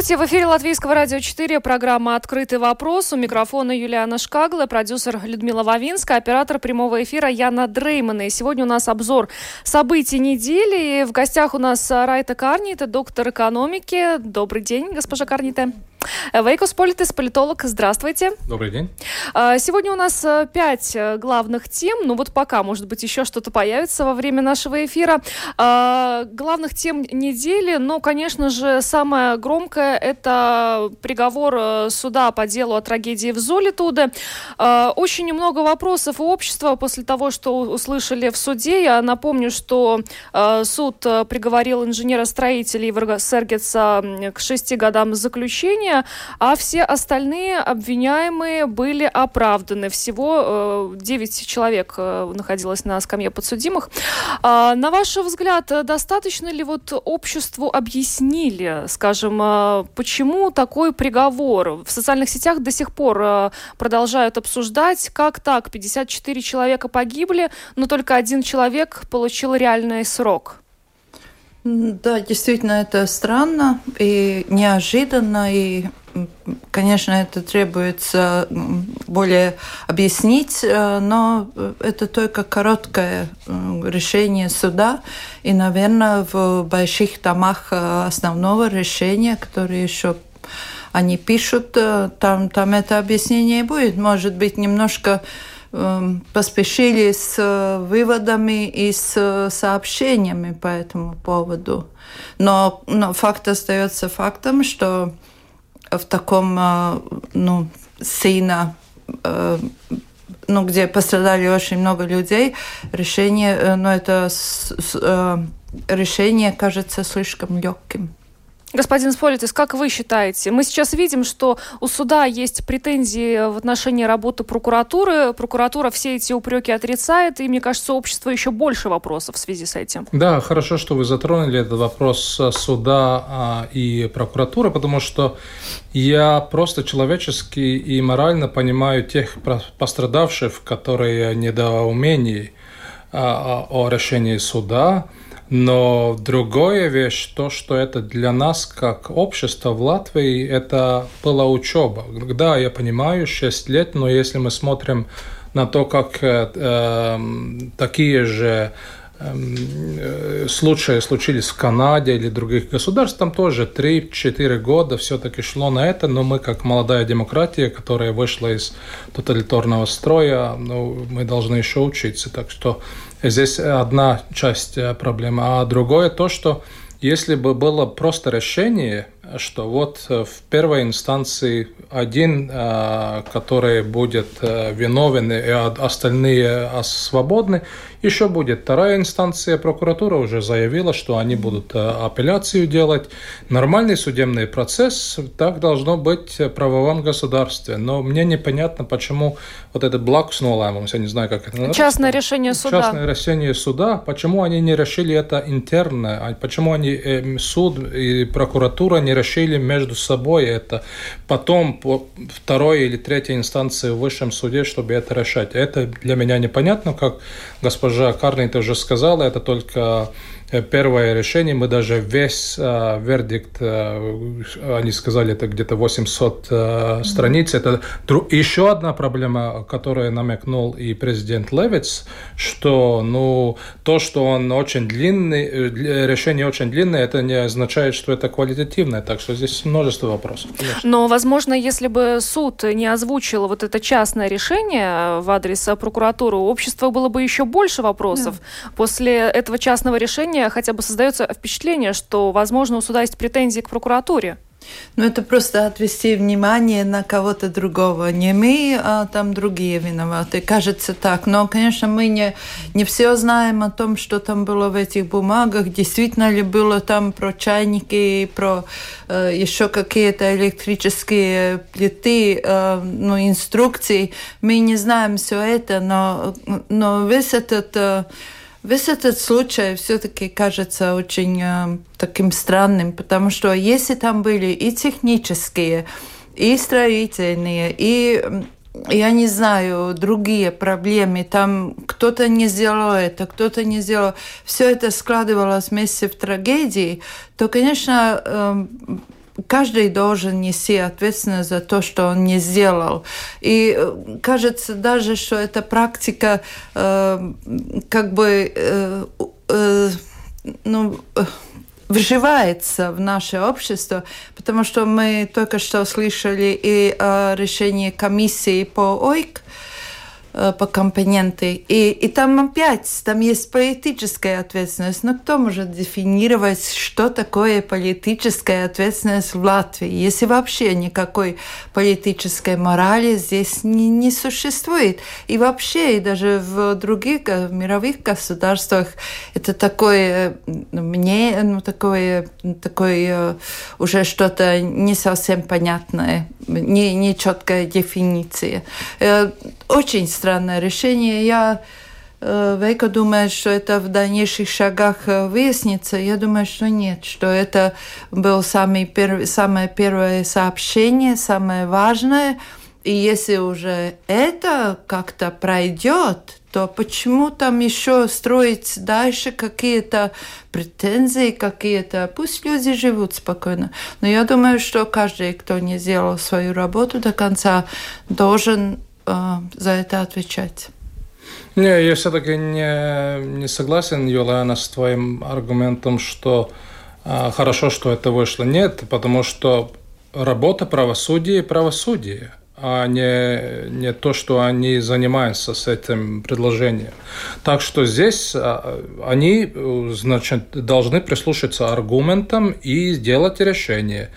Здравствуйте, в эфире Латвийского радио 4, программа «Открытый вопрос». У микрофона Юлиана Шкагла, продюсер Людмила Вавинска, оператор прямого эфира Яна Дреймана. И сегодня у нас обзор событий недели. В гостях у нас Райта Карнита, доктор экономики. Добрый день, госпожа Карнита. Вейкос Политес, политолог, здравствуйте. Добрый день. А, сегодня у нас э, пять э, главных тем, ну вот пока, может быть, еще что-то появится во время нашего эфира. А, главных тем недели, но, конечно же, самое громкое – это приговор э, суда по делу о трагедии в Золитуде. А, очень много вопросов у общества после того, что услышали в суде. Я напомню, что суд приговорил инженера-строителя Иварга Сергеца к шести годам заключения обвинения, а все остальные обвиняемые были оправданы. Всего 9 э, человек э, находилось на скамье подсудимых. А, на ваш взгляд, достаточно ли вот обществу объяснили, скажем, э, почему такой приговор? В социальных сетях до сих пор продолжают обсуждать, как так, 54 человека погибли, но только один человек получил реальный срок. Да, действительно, это странно и неожиданно, и, конечно, это требуется более объяснить, э, но это только короткое э, решение суда, и, наверное, в больших домах э, основного решения, которые еще они пишут, там, там это объяснение будет. Может быть, немножко поспешили с э, выводами и с э, сообщениями по этому поводу. Но, но факт остается фактом, что в таком э, ну, сильно ну, где пострадали очень много людей, решение, ну, это решение кажется слишком легким. Господин Сполитис, как вы считаете? Мы сейчас видим, что у суда есть претензии в отношении работы прокуратуры. Прокуратура все эти упреки отрицает, и, мне кажется, общество еще больше вопросов в связи с этим. Да, хорошо, что вы затронули этот вопрос суда а, и прокуратуры, потому что я просто человечески и морально понимаю тех пострадавших, которые недоумений а, о решении суда, но другая вещь, то, что это для нас, как общество в Латвии, это была учеба. Да, я понимаю, 6 лет, но если мы смотрим на то, как э, эм, такие же эм, э, случаи случились в Канаде или других государствах, там тоже 3-4 года все-таки шло на это, но мы, как молодая демократия, которая вышла из тоталитарного строя, ну, мы должны еще учиться. Так что Здесь одна часть э, проблемы. А другое то, что если бы было просто решение, что вот э, в первой инстанции один, э, который будет виновен, и остальные свободны, еще будет вторая инстанция, прокуратура уже заявила, что они будут э, апелляцию делать. Нормальный судебный процесс, так должно быть в правовом государстве. Но мне непонятно, почему вот этот блокснолаймус, я не знаю, как это называется. Частное решение суда. Частное решение суда, почему они не решили это интерно, а почему они, э, суд и прокуратура не решили между собой это, потом по второй или третьей инстанции в высшем суде, чтобы это решать. Это для меня непонятно, как госпожа Карнейт уже сказала, это только первое решение, мы даже весь э, вердикт, э, они сказали, это где-то 800 э, страниц. Это еще одна проблема, которую намекнул и президент Левиц, что ну, то, что он очень длинный, э, решение очень длинное, это не означает, что это квалитативное. Так что здесь множество вопросов. Конечно. Но, возможно, если бы суд не озвучил вот это частное решение в адрес прокуратуры, у общества было бы еще больше вопросов. Да. После этого частного решения менее хотя бы создается впечатление, что, возможно, у суда есть претензии к прокуратуре. Ну, это просто отвести внимание на кого-то другого. Не мы, а там другие виноваты. Кажется так. Но, конечно, мы не, не все знаем о том, что там было в этих бумагах. Действительно ли было там про чайники, про э, еще какие-то электрические плиты, э, ну, инструкции. Мы не знаем все это, но, но весь этот... Э, Весь этот случай все-таки кажется очень э, таким странным, потому что если там были и технические, и строительные, и я не знаю, другие проблемы, там кто-то не сделал это, кто-то не сделал, все это складывалось вместе в трагедии, то, конечно, эм, каждый должен нести ответственность за то, что он не сделал. И э, кажется даже, что эта практика э, как бы э, э, ну, э, вживается в наше общество, потому что мы только что слышали и о решении комиссии по ОИК, Э, по компоненты. И, и там опять, там есть политическая ответственность. Но кто может дефинировать, что такое политическая ответственность в Латвии, если вообще никакой политической морали здесь не, не существует. И вообще, и даже в других мировых государствах это такое мне, ну, такое, такое уже что-то не совсем понятное, не, не четкая дефиниция. Очень странное решение. Я э, Вейка думает, что это в дальнейших шагах э, выяснится. Я думаю, что нет, что это было самый перв... самое первое сообщение, самое важное. И если уже это как-то пройдет, то почему там еще строить дальше какие-то претензии, какие-то... Пусть люди живут спокойно. Но я думаю, что каждый, кто не сделал свою работу до конца, должен за это отвечать. Не, я все-таки не, не согласен, Юлиана, с твоим аргументом, что э, хорошо, что это вышло. Нет, потому что работа правосудия правосудие, а не, не то, что они занимаются с этим предложением. Так что здесь они значит, должны прислушаться аргументам и сделать решение.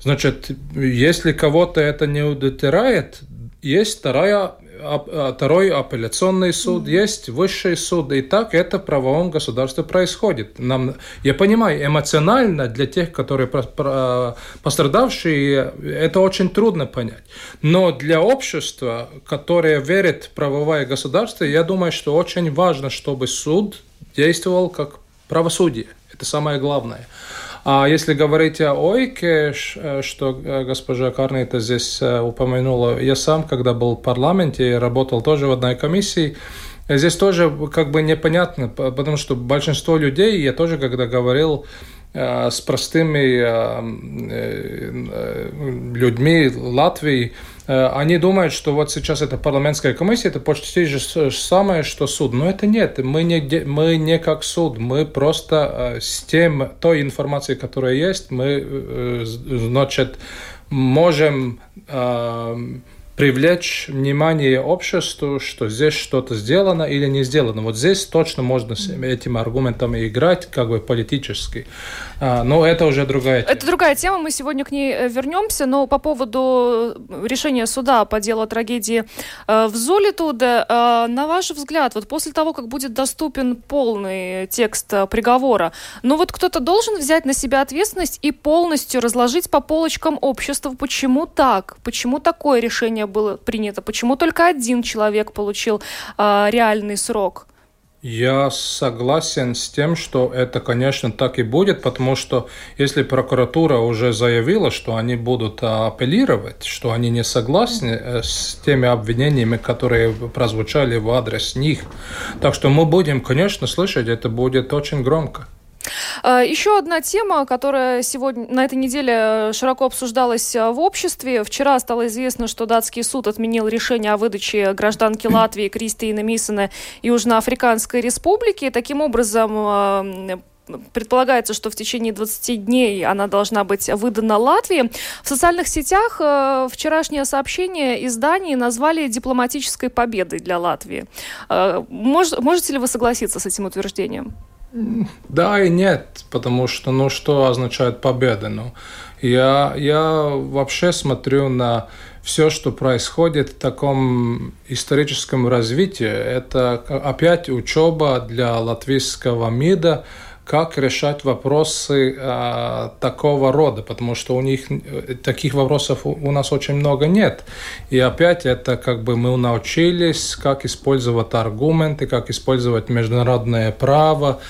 Значит, если кого-то это не удовлетворяет, есть вторая, а, второй апелляционный суд, mm-hmm. есть высший суд. И так это в правовом государстве происходит. Нам, я понимаю, эмоционально для тех, которые пострадавшие, это очень трудно понять. Но для общества, которое верит в правовое государство, я думаю, что очень важно, чтобы суд действовал как правосудие. Это самое главное. А если говорить о ОИКе, э, что э, госпожа Карнита здесь э, упомянула, я сам, когда был в парламенте, работал тоже в одной комиссии, Здесь тоже как бы непонятно, потому что большинство людей, я тоже когда говорил с простыми людьми Латвии, они думают, что вот сейчас это парламентская комиссия, это почти же самое, что суд. Но это нет, мы не, мы не как суд, мы просто э, с тем, той информацией, которая есть, мы, э, значит, можем привлечь внимание обществу, что здесь что-то сделано или не сделано. Вот здесь точно можно с этим аргументом играть, как бы политически. А, но это уже другая тема. Это другая тема, мы сегодня к ней э, вернемся, но по поводу решения суда по делу о трагедии э, в Золитуде, э, на ваш взгляд, вот после того, как будет доступен полный текст приговора, ну вот кто-то должен взять на себя ответственность и полностью разложить по полочкам общества, почему так, почему такое решение было принято? Почему только один человек получил реальный срок? Я согласен с тем, что это, конечно, так и будет, потому что если прокуратура уже заявила, что они будут апеллировать, что они не согласны э, с теми обвинениями, которые прозвучали в адрес них, так что мы будем, конечно, слышать, это будет очень громко. А, еще одна тема, которая сегодня на этой неделе широко обсуждалась а, в обществе. Вчера стало известно, что датский суд отменил решение о выдаче гражданки Латвии Кристины Мисона Южноафриканской республики. Таким образом, а, предполагается, что в течение 20 дней она должна быть выдана Латвии. В социальных сетях э, вчерашнее сообщение изданий назвали дипломатической победой для Латвии. Э, мож, можете ли вы согласиться с этим утверждением? Да и нет, потому что, ну, что означает победа? Ну, я, я вообще смотрю на все, что происходит в таком историческом развитии. Это опять учеба для латвийского МИДа, как решать вопросы а, такого рода, потому что у них э, таких вопросов у, у нас очень много нет. И опять это как бы мы научились, как использовать аргументы, как использовать международное право,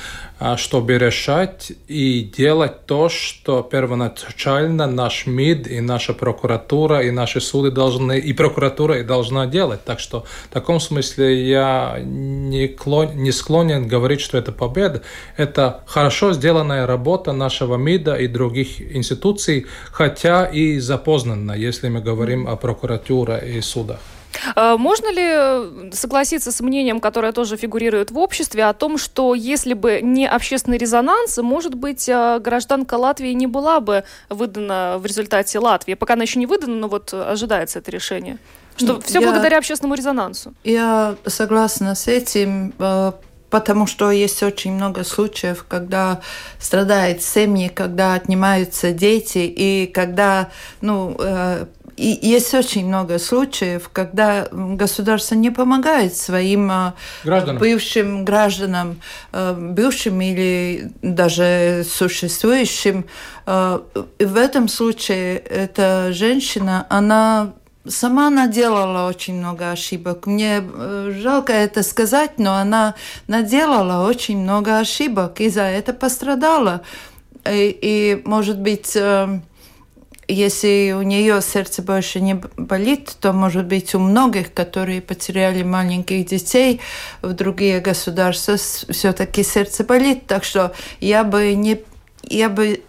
чтобы решать и делать то, что первоначально наш МИД и наша прокуратура и наши суды должны, и прокуратура и должна делать. Так что в таком смысле я не, клон, не склонен говорить, что это победа. Это хорошо сделанная работа нашего МИДа и других институций, хотя и запознанно, если мы говорим о прокуратуре и судах. Э, можно ли э, согласиться с мнением, которое тоже фигурирует в обществе, о том, что если бы не общественный резонанс, может быть, э, гражданка Латвии не была бы выдана в результате Латвии? Пока она еще не выдана, но вот ожидается это решение. Что все я, благодаря общественному резонансу. Я согласна с этим, потому что есть очень много случаев, когда страдают семьи, когда отнимаются дети, и когда ну, и есть очень много случаев, когда государство не помогает своим э, гражданам. бывшим гражданам, э, бывшим или даже существующим. Э, в этом случае эта женщина, она сама наделала очень много ошибок. Мне жалко это сказать, но она наделала очень много ошибок и за это пострадала. И, и может быть, если у нее сердце больше не болит, то, может быть, у многих, которые потеряли маленьких детей в другие государства, все-таки сердце болит. Так что я бы не, я бы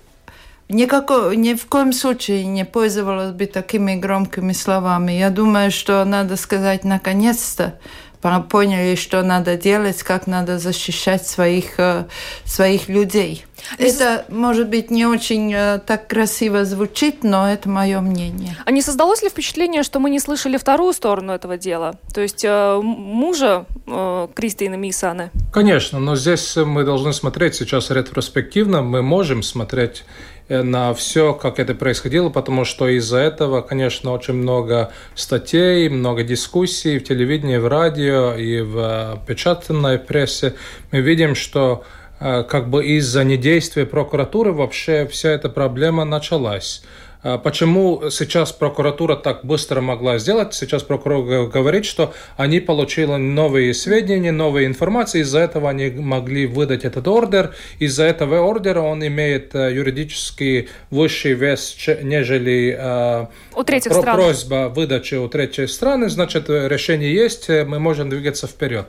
никакого, ни в коем случае не пользовалась бы такими громкими словами. Я думаю, что надо сказать наконец-то, поняли, что надо делать, как надо защищать своих, э, своих людей. Это, может быть, не очень э, так красиво звучит, но это мое мнение. А не создалось ли впечатление, что мы не слышали вторую сторону этого дела? То есть э, мужа э, Кристины Мисаны? Конечно, но здесь мы должны смотреть сейчас ретроспективно. Мы можем смотреть на все, как это происходило, потому что из-за этого, конечно, очень много статей, много дискуссий в телевидении, в радио и в э, печатной прессе. Мы видим, что э, как бы из-за недействия прокуратуры вообще вся эта проблема началась. А почему сейчас прокуратура так быстро могла сделать? Сейчас прокурор говорит, что они получили новые сведения, новые информации, из-за этого они могли выдать этот ордер. Из-за этого ордера он имеет э, юридически высший вес, нежели э, у третьих про- стран. просьба выдачи у третьей страны. Значит, решение есть, э, мы можем двигаться вперед.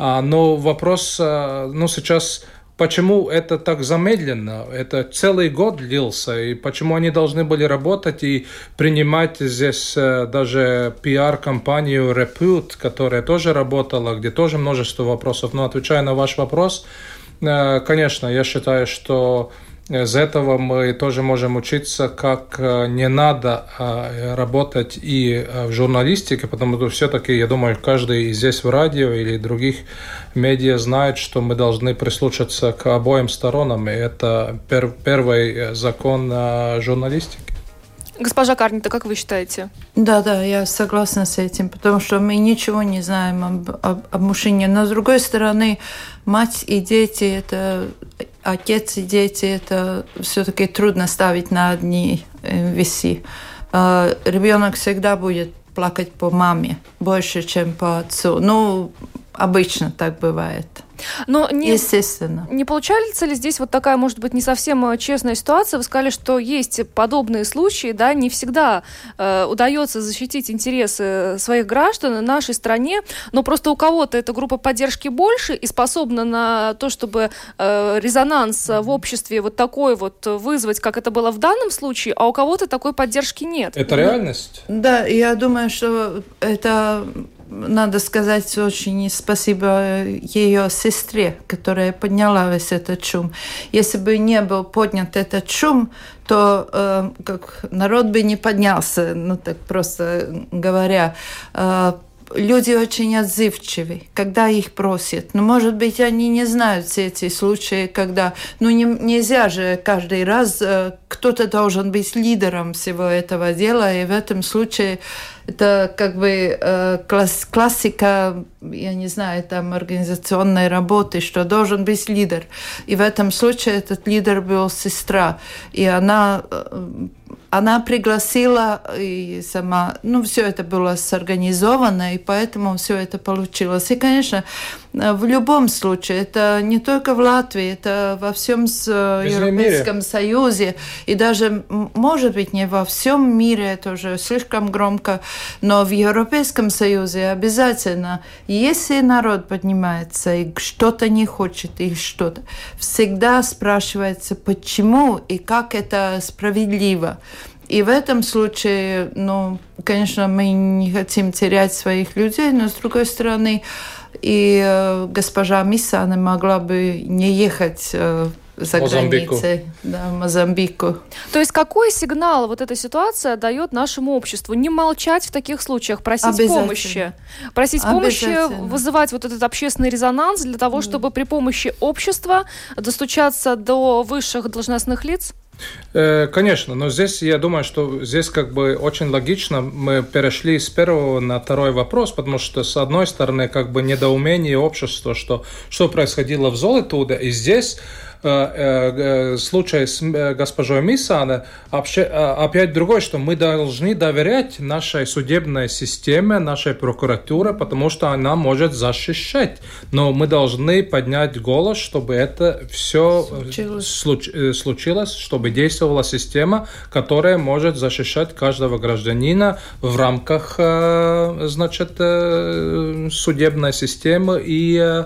А, но вопрос, ну, сейчас почему это так замедленно? Это целый год длился, и почему они должны были работать и принимать здесь э, даже пиар-компанию Repute, которая тоже работала, где тоже множество вопросов. Но отвечая на ваш вопрос, э, конечно, я считаю, что из этого мы тоже можем учиться, как э, не надо а, работать и э, в журналистике, потому что все-таки, я думаю, каждый здесь в радио или других медиа знает, что мы должны прислушаться к обоим сторонам, и это пер первый э, закон журналистики. Госпожа Карнита, как вы считаете? Да, да, я согласна с этим, потому что мы ничего не знаем об, об, об мужчине. Но с другой стороны, мать и дети это отец и дети это все-таки трудно ставить на одни э, весы. А, Ребенок всегда будет плакать по маме больше, чем по отцу. Ну, обычно так бывает. Но не, Естественно. Не получается ли здесь вот такая, может быть, не совсем э, честная ситуация? Вы сказали, что есть подобные случаи, да, не всегда э, удается защитить интересы своих граждан в нашей стране, но просто у кого-то эта группа поддержки больше и способна на то, чтобы э, резонанс в обществе вот такой вот вызвать, как это было в данном случае, а у кого-то такой поддержки нет. Это реальность? Да, я думаю, что это надо сказать очень спасибо ее сестре, которая подняла весь этот шум. Если бы не был поднят этот шум, то э, как народ бы не поднялся, ну так просто говоря. Э, люди очень отзывчивы, когда их просят. Но, может быть, они не знают все эти случаи, когда... Ну, не, нельзя же каждый раз... Э, кто-то должен быть лидером всего этого дела, и в этом случае это как бы э, класс, классика, я не знаю, там организационной работы, что должен быть лидер. И в этом случае этот лидер был сестра, и она она пригласила и сама, ну, все это было сорганизовано, и поэтому все это получилось. И, конечно, в любом случае, это не только в Латвии, это во всем Европейском мире. Союзе, и даже, может быть, не во всем мире, это уже слишком громко, но в Европейском Союзе обязательно, если народ поднимается и что-то не хочет, и что-то, всегда спрашивается, почему и как это справедливо. И в этом случае, ну, конечно, мы не хотим терять своих людей, но с другой стороны, и э, госпожа Мисана могла бы не ехать э, за Мозамбику. границей, да, Мозамбику. То есть какой сигнал вот эта ситуация дает нашему обществу? Не молчать в таких случаях, просить помощи. Просить помощи, вызывать вот этот общественный резонанс для того, чтобы при помощи общества достучаться до высших должностных лиц? Э, конечно, но здесь я думаю, что здесь как бы очень логично мы перешли с первого на второй вопрос, потому что с одной стороны как бы недоумение общества, что что происходило в Золотуде, и здесь случай с э, госпожой Мисана опять другой, что мы должны доверять нашей судебной системе, нашей прокуратуре, потому что она может защищать. Но мы должны поднять голос, чтобы это все случилось, случ, случилось чтобы действовала система, которая может защищать каждого гражданина в рамках значит, судебной системы и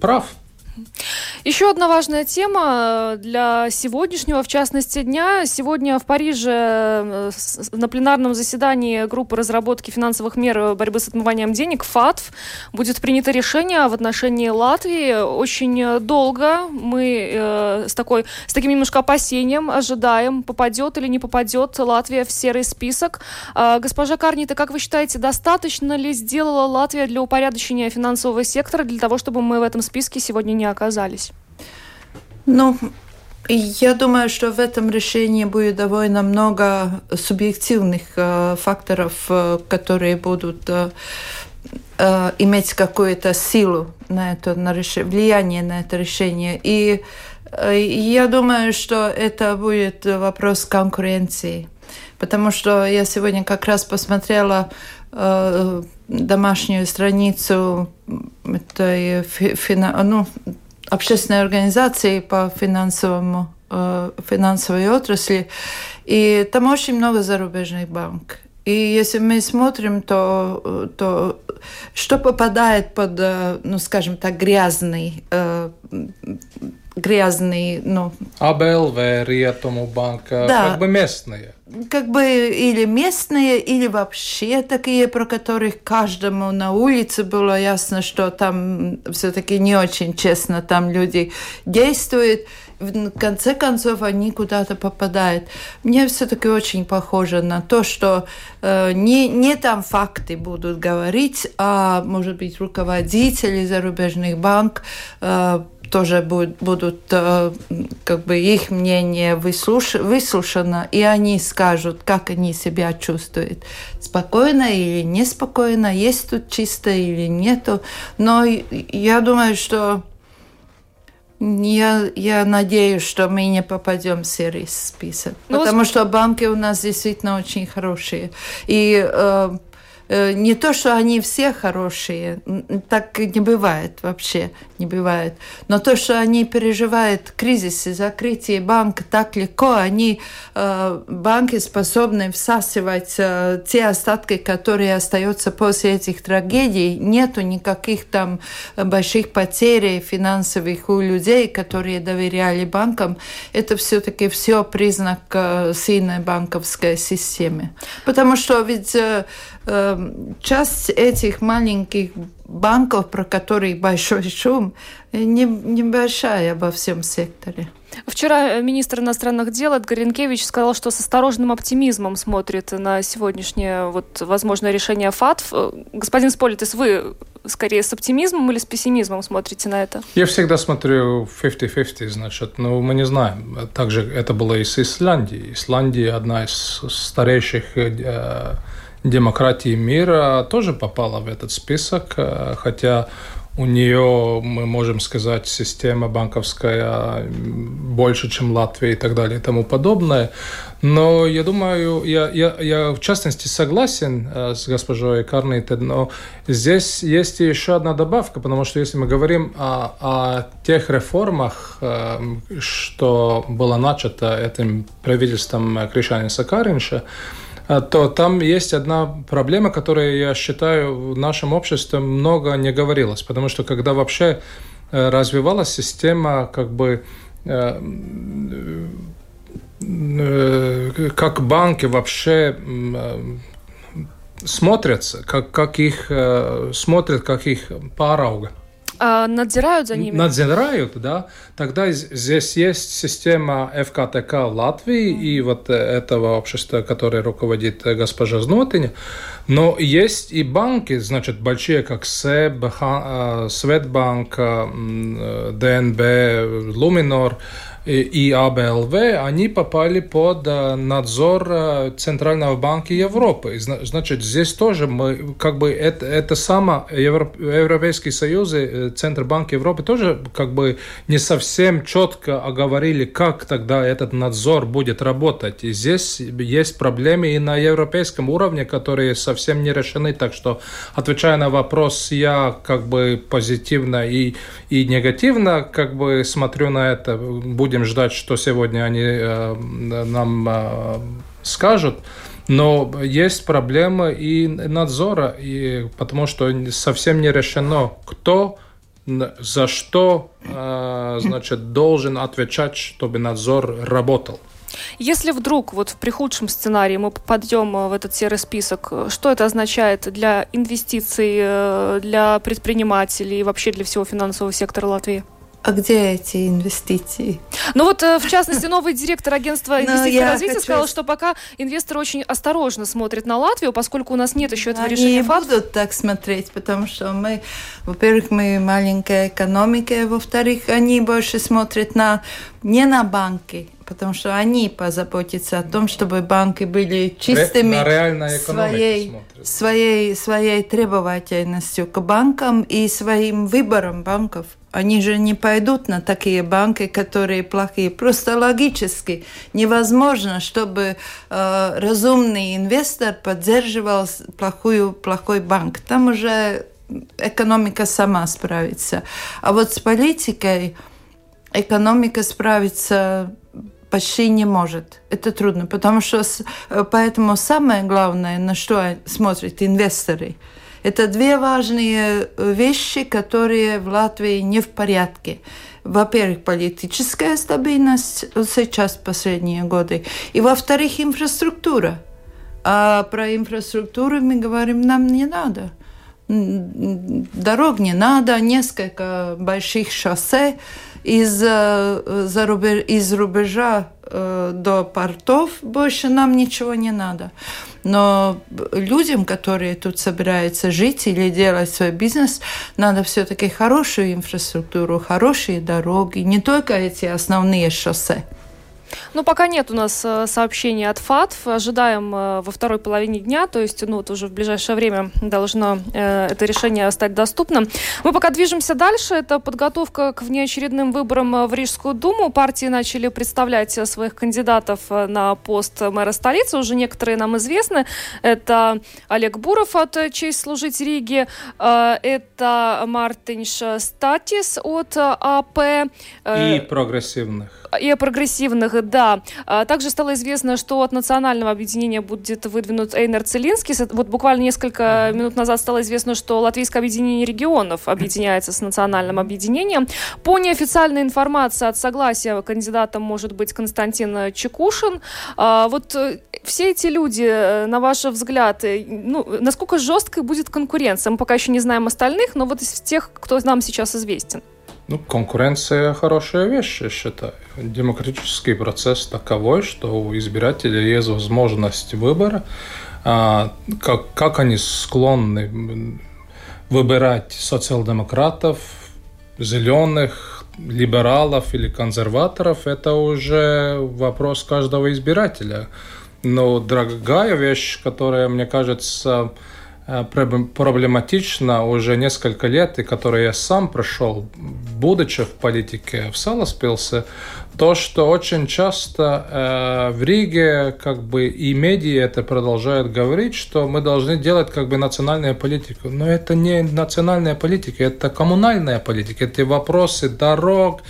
прав. Еще одна важная тема для сегодняшнего, в частности, дня. Сегодня в Париже э, на пленарном заседании группы разработки финансовых мер борьбы с отмыванием денег ФАТФ будет принято решение в отношении Латвии. Очень долго мы э, с, такой, с таким немножко опасением ожидаем, попадет или не попадет Латвия в серый список. Э, госпожа Карнита, как вы считаете, достаточно ли сделала Латвия для упорядочения финансового сектора для того, чтобы мы в этом списке сегодня не оказались? Ну, я думаю, что в этом решении будет довольно много субъективных э, факторов, э, которые будут э, э, иметь какую-то силу на это, на реш... влияние на это решение. И э, я думаю, что это будет вопрос конкуренции. Потому что я сегодня как раз посмотрела э, домашнюю страницу этой фина, ну, общественной организации по финансовому, э, финансовой отрасли, и там очень много зарубежных банков. И если мы смотрим, то, то что попадает под, э, ну, скажем так, грязный, грязный, ну... АБЛВ, Риатому банка, да. как бы местные как бы или местные, или вообще такие, про которых каждому на улице было ясно, что там все-таки не очень честно там люди действуют. В конце концов они куда-то попадают. Мне все-таки очень похоже на то, что э, не, не там факты будут говорить, а может быть руководители зарубежных банков э, тоже будут, будут э, как бы их мнение выслуш, выслушано, и они скажут, как они себя чувствуют. Спокойно или неспокойно, есть тут чисто или нету. Но я думаю, что я, я надеюсь, что мы не попадем в серый список. Ну, потому что банки у нас действительно очень хорошие. И Э, не то, что они все хорошие, так не бывает вообще, не бывает. Но то, что они переживают кризисы, закрытие банка так легко, они, э, банки способны всасывать э, те остатки, которые остаются после этих трагедий. Нету никаких там больших потерь финансовых у людей, которые доверяли банкам. Это все-таки все признак сильной банковской системы. Потому что ведь часть этих маленьких банков, про которые большой шум, не, небольшая во всем секторе. Вчера министр иностранных дел Эдгар Ренкевич сказал, что с осторожным оптимизмом смотрит на сегодняшнее вот, возможное решение ФАТФ. Господин Сполитес, вы скорее с оптимизмом или с пессимизмом смотрите на это? Я всегда смотрю 50-50, значит, но мы не знаем. Также это было и с Исландией. Исландия одна из старейших э, демократий мира тоже попала в этот список, э, хотя у нее, мы можем сказать, система банковская больше, чем Латвия и так далее и тому подобное. Но я думаю, я, я, я в частности согласен э, с госпожой Карнейте, но здесь есть еще одна добавка, потому что если мы говорим о, о тех реформах, э, что было начато этим правительством Кришаниса Каринша, а, то там есть одна проблема, которая, я считаю, в нашем обществе много не говорилось. Потому что когда вообще э, развивалась система как бы э, э, как банки вообще смотрятся, как, как их смотрят, как их парауга. А надзирают за ними? Надзирают, да. Тогда здесь есть система ФКТК Латвии и вот этого общества, которое руководит госпожа Знотиня. Но есть и банки, значит, большие, как СЭБ, Светбанк, ДНБ, Луминор, и АБЛВ, они попали под э, надзор э, Центрального банка Европы. Значит, здесь тоже мы, как бы, это, это само Европейский Союз и э, Центробанк Европы тоже, как бы, не совсем четко оговорили, как тогда этот надзор будет работать. И здесь есть проблемы и на европейском уровне, которые совсем не решены. Так что, отвечая на вопрос, я, как бы, позитивно и, и негативно, как бы, смотрю на это, будем будем ждать, что сегодня они э, нам э, скажут. Но есть проблемы и надзора, и потому что совсем не решено, кто за что э, значит, должен отвечать, чтобы надзор работал. Если вдруг вот при худшем сценарии мы попадем в этот серый список, что это означает для инвестиций, для предпринимателей и вообще для всего финансового сектора Латвии? А где эти инвестиции? Ну вот, э, в частности, новый директор агентства ну, инвестиций и развития хочу... сказал, что пока инвесторы очень осторожно смотрят на Латвию, поскольку у нас нет еще этого Они решения ФАТ. будут так смотреть, потому что мы, во-первых, мы маленькая экономика, во-вторых, они больше смотрят на не на банки, потому что они позаботятся о том, чтобы банки были чистыми на своей, своей, своей требовательностью к банкам и своим выбором банков. Они же не пойдут на такие банки, которые плохие. Просто логически невозможно, чтобы э, разумный инвестор поддерживал плохую, плохой банк. Там уже экономика сама справится. А вот с политикой экономика справится почти не может. Это трудно, потому что э, поэтому самое главное, на что смотрят инвесторы – это две важные э, вещи, которые в Латвии не в порядке. Во-первых, политическая стабильность сейчас, последние годы. И во-вторых, инфраструктура. А про инфраструктуру мы говорим, нам не надо. Дорог не надо, несколько больших шоссе из, э, из рубежа э, до портов больше нам ничего не надо. Но людям, которые тут собираются жить или делать свой бизнес, надо все-таки хорошую инфраструктуру, хорошие дороги, не только эти основные шоссе. Ну, пока нет у нас э, сообщений от ФАТФ. Ожидаем э, во второй половине дня, то есть, ну, вот уже в ближайшее время должно э, это решение стать доступным. Мы пока движемся дальше. Это подготовка к внеочередным выборам в Рижскую думу. Партии начали представлять своих кандидатов на пост мэра столицы. Уже некоторые нам известны. Это Олег Буров от «Честь служить Риге», это Мартинш Статис от АП. И прогрессивных и о прогрессивных, да. А, также стало известно, что от национального объединения будет выдвинут Эйнер Целинский. Вот буквально несколько минут назад стало известно, что Латвийское объединение регионов объединяется с национальным объединением. По неофициальной информации от согласия кандидатом может быть Константин Чекушин. А, вот э, все эти люди, э, на ваш взгляд, э, ну, насколько жесткой будет конкуренция? Мы пока еще не знаем остальных, но вот из тех, кто нам сейчас известен. Ну, конкуренция хорошая вещь, я считаю. Демократический процесс таковой, что у избирателей есть возможность выбора, а, как, как они склонны выбирать социал-демократов, зеленых, либералов или консерваторов, это уже вопрос каждого избирателя. Но дорогая вещь, которая, мне кажется, проблематично уже несколько лет, и которое я сам прошел, будучи в политике в Саласпилсе, то, что очень часто э, в Риге как бы и медиа это продолжают говорить, что мы должны делать как бы национальную политику. Но это не национальная политика, это коммунальная политика. Это вопросы дорог,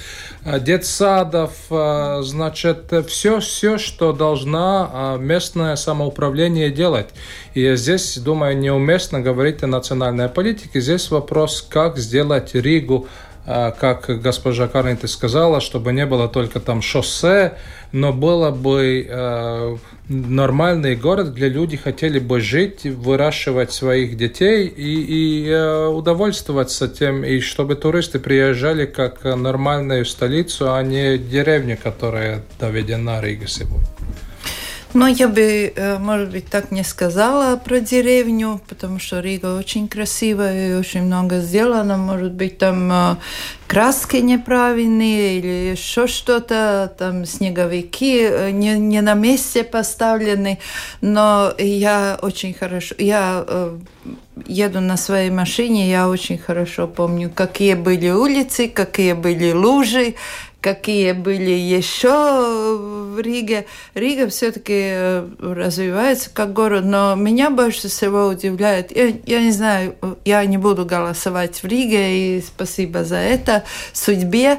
э, детсадов, э, значит, все, все, что должна э, местное самоуправление делать. И здесь, думаю, неуместно говорить о национальной политике. Здесь вопрос, как сделать Ригу как госпожа Карнити сказала, чтобы не было только там шоссе, но было бы э, нормальный город, где люди хотели бы жить, выращивать своих детей и, и э, удовольствоваться тем, и чтобы туристы приезжали как нормальную столицу, а не деревню, которая доведена Риге сегодня. Но я бы, э, может быть, так не сказала про деревню, потому что Рига очень красивая и очень много сделано. Может быть, там э, краски неправильные или еще что-то, там снеговики э, не, не на месте поставлены. Но я очень хорошо... Я еду на своей машине, я очень хорошо помню, какие были улицы, какие были лужи, какие были еще в Риге. Рига все-таки э, развивается как город, но меня больше всего удивляет, я, я не знаю, я не буду голосовать в Риге, и спасибо за это, судьбе,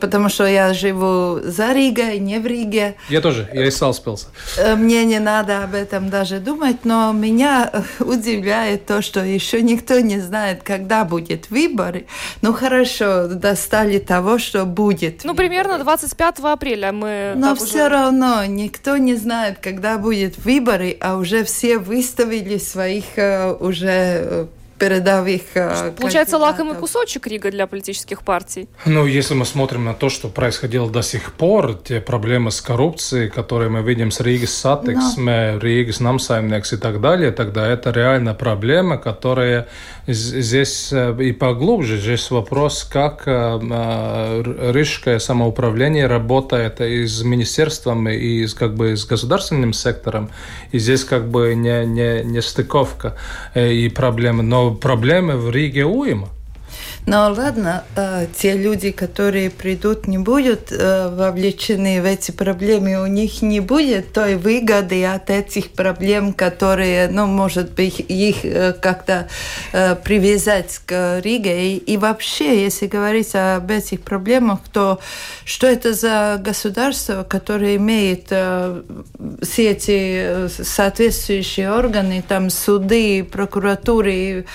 потому что я живу за Ригой, не в Риге. Я тоже, я из Салспилса. Э, мне не надо об этом даже думать, но меня удивляет то, что еще никто не знает, когда будет выбор. Ну хорошо, достали того, что будет. Ну примерно 25 апреля мы. Но все уже... равно никто не знает, когда будет выборы, а уже все выставили своих э, уже э, передовых э, Получается лакомый кусочек Рига для политических партий? Ну, если мы смотрим на то, что происходило до сих пор, те проблемы с коррупцией, которые мы видим с Rīgas satiksme, Но... Rīgas namsaimnieks и так далее, тогда это реально проблема, которая здесь э, и поглубже. Здесь вопрос, как э, рижское самоуправление работает и с министерством, и с, как бы, с государственным сектором. И здесь как бы не, не, не стыковка и проблемы. Но problemy w Rigie ujma. Но ладно, э, те люди, которые придут, не будут э, вовлечены в эти проблемы, у них не будет той выгоды от этих проблем, которые, ну, может быть, их э, как-то привязать к Риге. И, и вообще, если говорить об этих проблемах, то что это за государство, которое имеет все эти соответствующие органы, там суды, прокуратуры,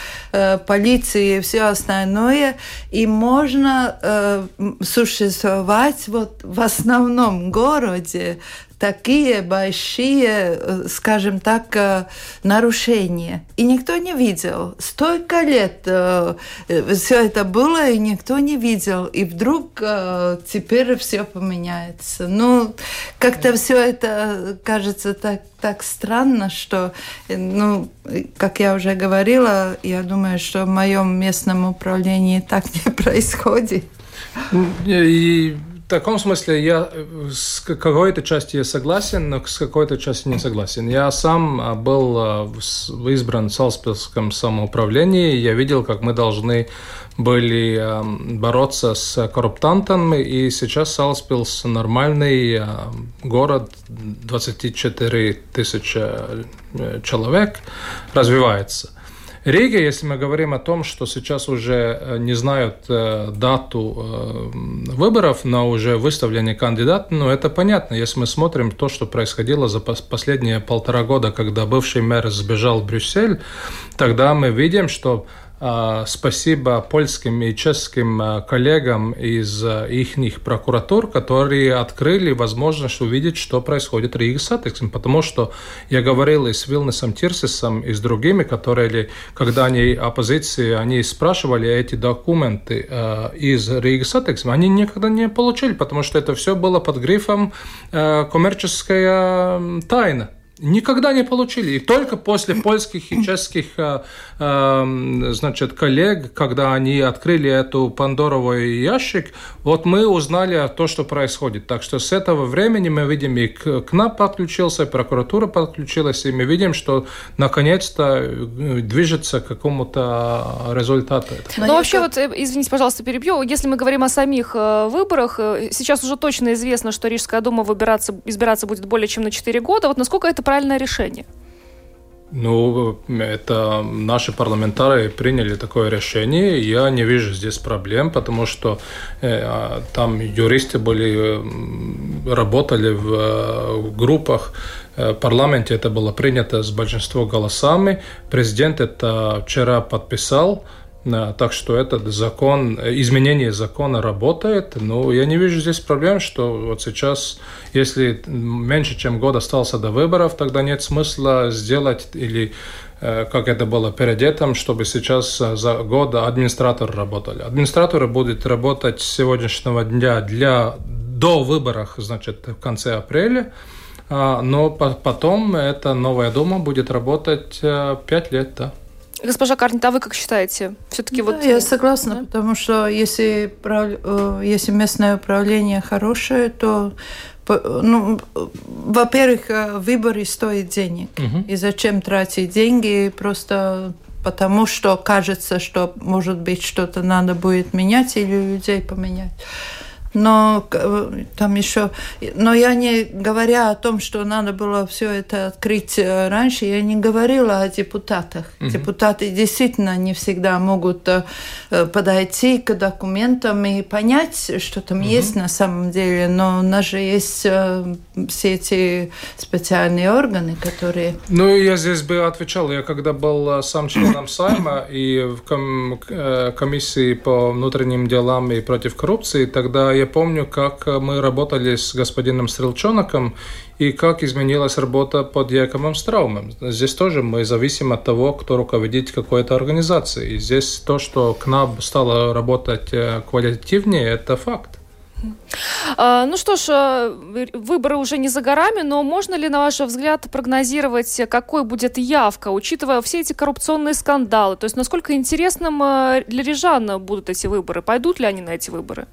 полиции и все остальное, другое, и можно э, существовать вот в основном городе такие большие, э, скажем так, э, нарушения. И никто не видел. Столько лет э, все это было, и никто не видел. И вдруг теперь все поменяется. Ну, как-то все это кажется так, так странно, что, ну, как я уже говорила, я думаю, что в моем местном управлении так не происходит. И таком смысле я э, с какой-то части я согласен, но с какой-то части не согласен. Я сам а, был а, избран в Салспилском самоуправлении, я видел, как мы должны были бороться с корруптантами, и сейчас Салспилс нормальный а, город, 24 тысячи э, человек, развивается. Рига, если мы говорим о том, что сейчас уже э, не знают э, дату э, выборов, но уже выставлены кандидаты, ну это понятно. Если мы смотрим то, что происходило за последние полтора года, когда бывший мэр сбежал в Брюссель, тогда мы видим, что спасибо польским и чешским а, коллегам из а, их прокуратур, которые открыли возможность увидеть, что происходит в Риге Сатексом. Потому что я говорил и с Вилнесом Тирсисом, и с другими, которые, когда они оппозиции, они спрашивали эти документы из Риги Сатексом, они никогда не получили, потому что это все было под грифом коммерческая тайна никогда не получили. И только после польских и чешских э, э, значит, коллег, когда они открыли эту пандоровый ящик, вот мы узнали о том, что происходит. Так что с этого времени мы видим, и КНАП подключился, и прокуратура подключилась, и мы видим, что наконец-то э, движется к какому-то результату. Ну, вообще, вот, э, извините, пожалуйста, перебью. Если мы говорим о самих выборах, сейчас уже точно известно, что Рижская дума выбираться, избираться будет более чем на 4 года. Вот насколько это правильное решение? Ну, это наши парламентарии приняли такое решение. Я не вижу здесь проблем, потому что э, а, там юристы были, работали в, э, в группах. Э, в парламенте это было принято с большинством голосами. Президент это вчера подписал. Так что этот закон, изменение закона работает. Но я не вижу здесь проблем, что вот сейчас, если меньше чем год остался до выборов, тогда нет смысла сделать или э, как это было перед этим, чтобы сейчас за год администраторы работали. Администраторы будут работать с сегодняшнего дня для до выборов, значит, в конце апреля, а, но потом эта новая дума будет работать 5 э, лет, да. Госпожа Карнит, а вы как считаете? Все-таки да, вот... Я согласна, да? потому что если, э, если местное управление хорошее, то ну, во-первых, э, выборы стоят денег. Угу. И зачем тратить деньги просто потому, что кажется, что, может быть, что-то надо будет менять или людей поменять но э, там еще, но я не говоря о том, что надо было все это открыть э, раньше, я не говорила о депутатах. Угу. Депутаты действительно не всегда могут э, подойти к документам и понять, что там угу. есть на самом деле, но у нас же есть все эти специальные органы, которые... Ну, я здесь бы отвечал, я когда был сам членом Сайма и в комиссии по внутренним делам и против коррупции, тогда я помню, как мы работали с господином Стрелчоноком и как изменилась работа под Яковом Страумом. Здесь тоже мы зависим от того, кто руководит какой-то организацией. И здесь то, что КНАБ стало работать э, квалитативнее, это факт. А, ну что ж, э, выборы уже не за горами, но можно ли, на ваш взгляд, прогнозировать, какой будет явка, учитывая все эти коррупционные скандалы? То есть насколько интересным э, для рижан будут эти выборы? Пойдут ли они на эти выборы?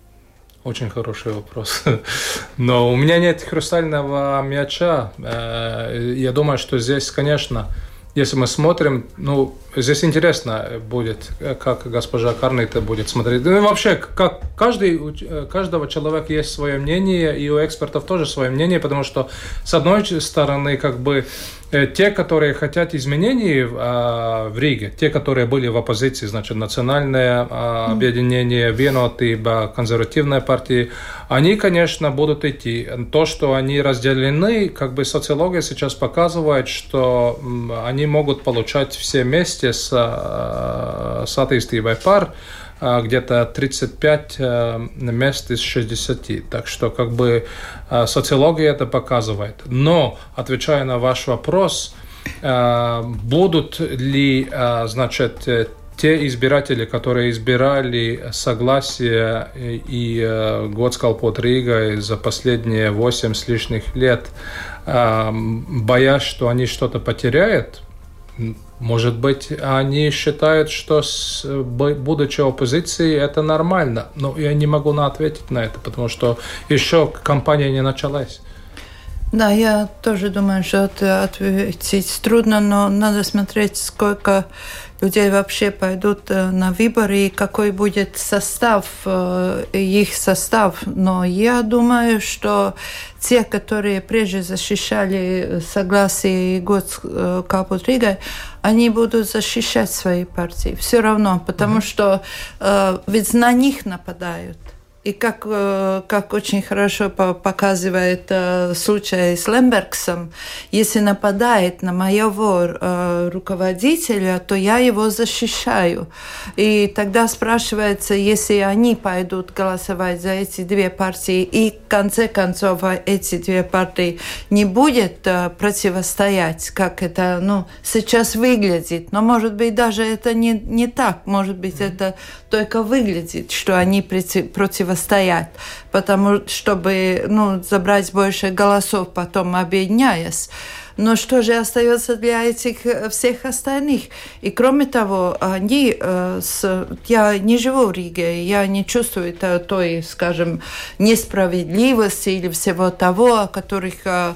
Очень хороший вопрос. Но у меня нет хрустального мяча. Э, я думаю, что здесь, конечно, если мы смотрим, ну, здесь интересно будет, как госпожа Карнита будет смотреть. Ну, вообще, как каждый, каждого человека есть свое мнение, и у экспертов тоже свое мнение, потому что, с одной стороны, как бы, Э, те, которые хотят изменений а, в Риге, те, которые были в оппозиции, значит, национальное а, объединение, Венотиба, консервативная партия, они, конечно, будут идти. То, что они разделены, как бы социология сейчас показывает, что они могут получать все вместе с, а, с атеистивой пар, а, где-то 35 э, мест из 60. Так что как бы э, социология это показывает. Но, отвечая на ваш вопрос, э, будут ли, значит, те избиратели, которые избирали согласие и э, Готскал под Ригой за последние 8 с лишних лет, боясь, что они что-то потеряют, может быть, они считают, что с, будучи оппозицией, это нормально. Но я не могу на ответить на это, потому что еще кампания не началась. Да, я тоже думаю, что это ответить трудно, но надо смотреть, сколько людей вообще пойдут э, на выборы и какой будет состав, э, их состав. Но я думаю, что те, которые прежде защищали согласие и год э, Капут Рига, они будут защищать свои партии все равно, потому mm-hmm. что э, ведь на них нападают. И как, э, как очень хорошо показывает э, случай с Лембергсом, если нападает на моего э, руководителя, то я его защищаю. И тогда спрашивается, если они пойдут голосовать за эти две партии, и в конце концов эти две партии не будет противостоять, как это ну, сейчас выглядит. Но, может быть, даже это не, не так. Может быть, mm-hmm. это только выглядит, что они противостоят, потому чтобы ну, забрать больше голосов, потом объединяясь. Но что же остается для этих э, всех остальных? И кроме того, они, э, с, я не живу в Риге, я не чувствую той, скажем, несправедливости или всего того, о которых, э,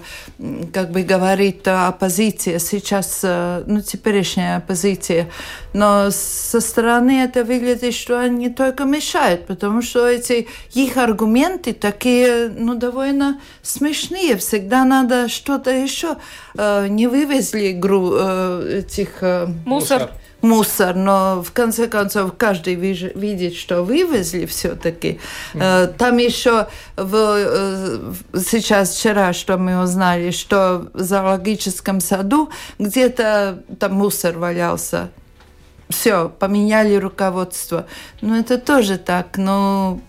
как бы говорит оппозиция сейчас, ну, теперешняя оппозиция. Но со стороны это выглядит, что они только мешают, потому что эти их аргументы такие, ну, довольно смешные. Всегда надо что-то еще Э, не вывезли гру, э, этих... Э, мусор. Мусор, но в конце концов каждый видит, что вывезли все-таки. Там еще в, сейчас вчера, что мы узнали, что в зоологическом саду где-то там мусор валялся все, поменяли руководство. Ну, это тоже так, но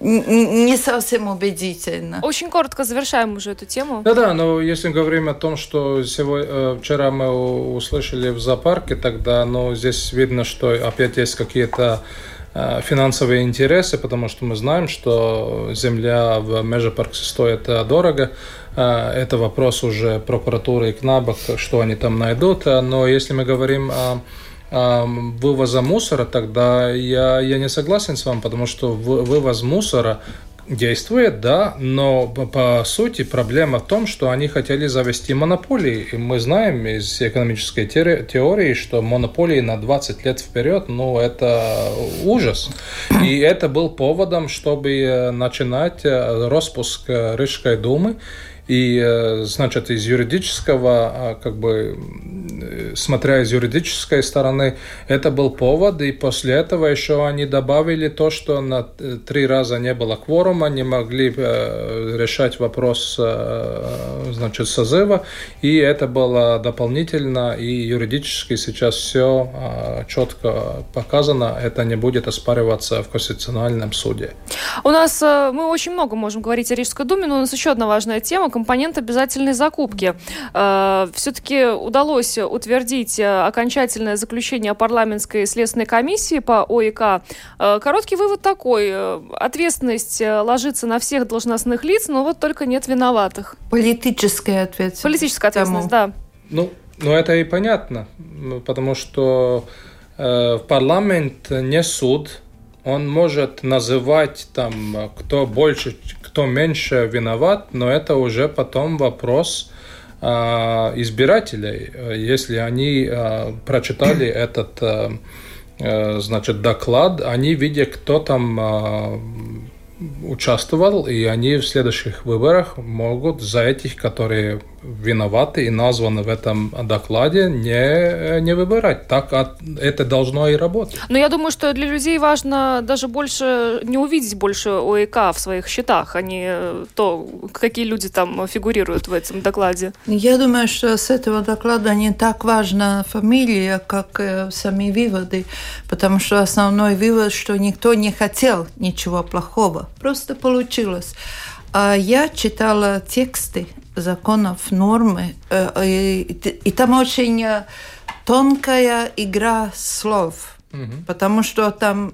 не совсем убедительно. Очень коротко завершаем уже эту тему. Да-да, но если говорим о том, что сегодня, э, вчера мы услышали в зоопарке, тогда ну, здесь видно, что опять есть какие-то э, финансовые интересы, потому что мы знаем, что земля в межапарке стоит э, дорого. Это вопрос уже прокуратуры и КНАБа, что они там найдут. Но если мы говорим о вывоза мусора, тогда я, я не согласен с вами, потому что вывоз мусора действует, да, но по сути проблема в том, что они хотели завести монополии. И мы знаем из экономической теории, что монополии на 20 лет вперед, ну, это ужас. И это был поводом, чтобы э, начинать э, распуск э, Рижской думы. И, э, значит, из юридического, а, как бы, смотря из юридической стороны, это был повод, и после этого еще они добавили то, что на э, три раза не было кворума, не могли э, решать вопрос, значит, созыва, и это было дополнительно, и юридически сейчас все четко показано, это не будет оспариваться в Конституциональном суде. У нас, мы очень много можем говорить о Рижской думе, но у нас еще одна важная тема, компонент обязательной закупки. Э, Все-таки удалось утвердить э, окончательное заключение парламентской следственной комиссии по ОИК. Э, короткий вывод такой. Ответственность ложится на всех должностных лиц, но вот только нет виноватых. Политическая ответственность. Политическая ответственность, да. Ну, ну, это и понятно, потому что э, парламент не суд, он может называть там, кто больше, кто меньше виноват, но это уже потом вопрос э, избирателей. Если они э, прочитали этот э, значит, доклад, они видят, кто там участвовал, и они в следующих выборах могут за этих, которые виноваты и названы в этом докладе, не, не выбирать. Так это должно и работать. Но я думаю, что для людей важно даже больше не увидеть больше ОЭК в своих счетах, а не то, какие люди там фигурируют в этом докладе. Я думаю, что с этого доклада не так важна фамилия, как э, сами выводы, потому что основной вывод, что никто не хотел ничего плохого, просто получилось. А я читала тексты законов, нормы, э, и, и там очень э, тонкая игра слов, угу. потому что там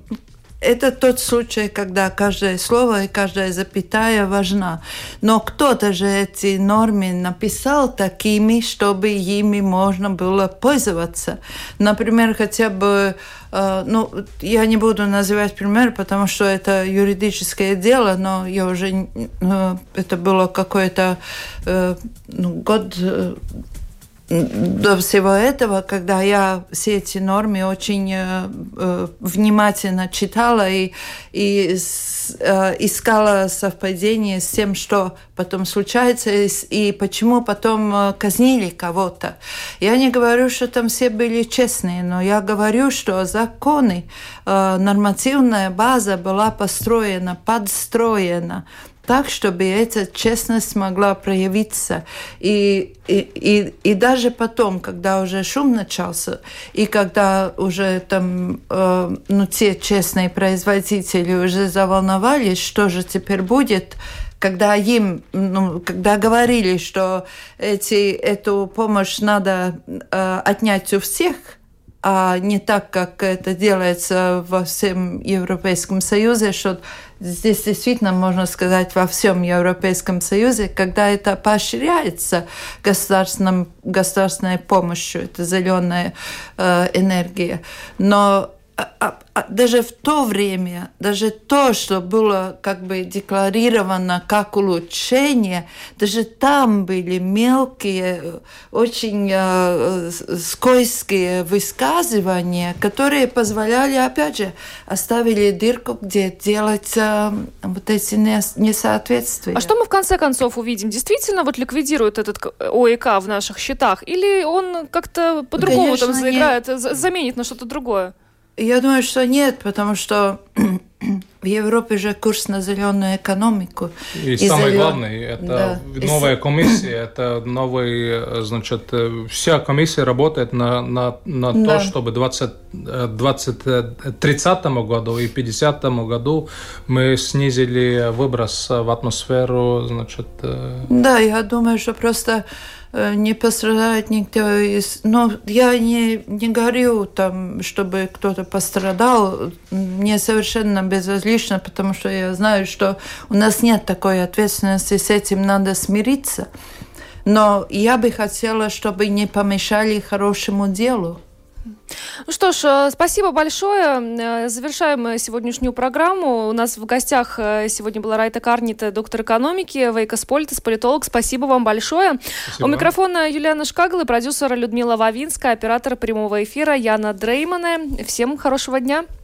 это тот случай, когда каждое слово и каждая запятая важна. Но кто-то же эти нормы написал такими, чтобы ими можно было пользоваться. Например, хотя бы, э, ну, я не буду называть пример, потому что это юридическое дело, но я уже, э, это было какой-то э, ну, год до всего этого, когда я все эти нормы очень э, э, внимательно читала и, и с, э, искала совпадение с тем, что потом случается и, и почему потом э, казнили кого-то. Я не говорю, что там все были честные, но я говорю, что законы, э, нормативная база была построена, подстроена так, чтобы эта честность могла проявиться. И, и, и, и даже потом, когда уже шум начался, и когда уже там, э, ну, те честные производители уже заволновались, что же теперь будет, когда им, ну, когда говорили, что эти, эту помощь надо э, отнять у всех – а не так, как это делается во всем Европейском Союзе, что здесь действительно можно сказать во всем Европейском Союзе, когда это поощряется государственной помощью, это зеленая э, энергия. Но а, а, а даже в то время, даже то, что было как бы декларировано как улучшение, даже там были мелкие, очень э, скользкие высказывания, которые позволяли, опять же, оставили дырку, где делать э, вот эти несоответствия. А что мы в конце концов увидим? Действительно вот ликвидирует этот ОЭК в наших счетах? Или он как-то по-другому там заиграет, нет. заменит на что-то другое? Я думаю, что нет, потому что в Европе же курс на зеленую экономику. И, и самое зелен... главное, это да. новая комиссия, это новый, значит, вся комиссия работает на, на, на да. то, чтобы 20, 20, 30 году и 50 году мы снизили выброс в атмосферу, значит. Э, да, я думаю, что просто Э, не пострадает никто из... Но я не, не говорю там, чтобы кто-то пострадал. Мне совершенно безразлично, потому что я знаю, что у нас нет такой ответственности, с этим надо смириться. Но я бы хотела, чтобы не помешали хорошему делу. Ну что ж, э, спасибо большое. Э, завершаем сегодняшнюю программу. У нас в гостях э, сегодня была Райта Карнита, доктор экономики, Вейка Спольтес, политолог. Спасибо вам большое. Спасибо. У микрофона Юлиана Шкагл и продюсер Людмила Вавинская, оператор прямого эфира Яна Дреймана. Всем хорошего дня.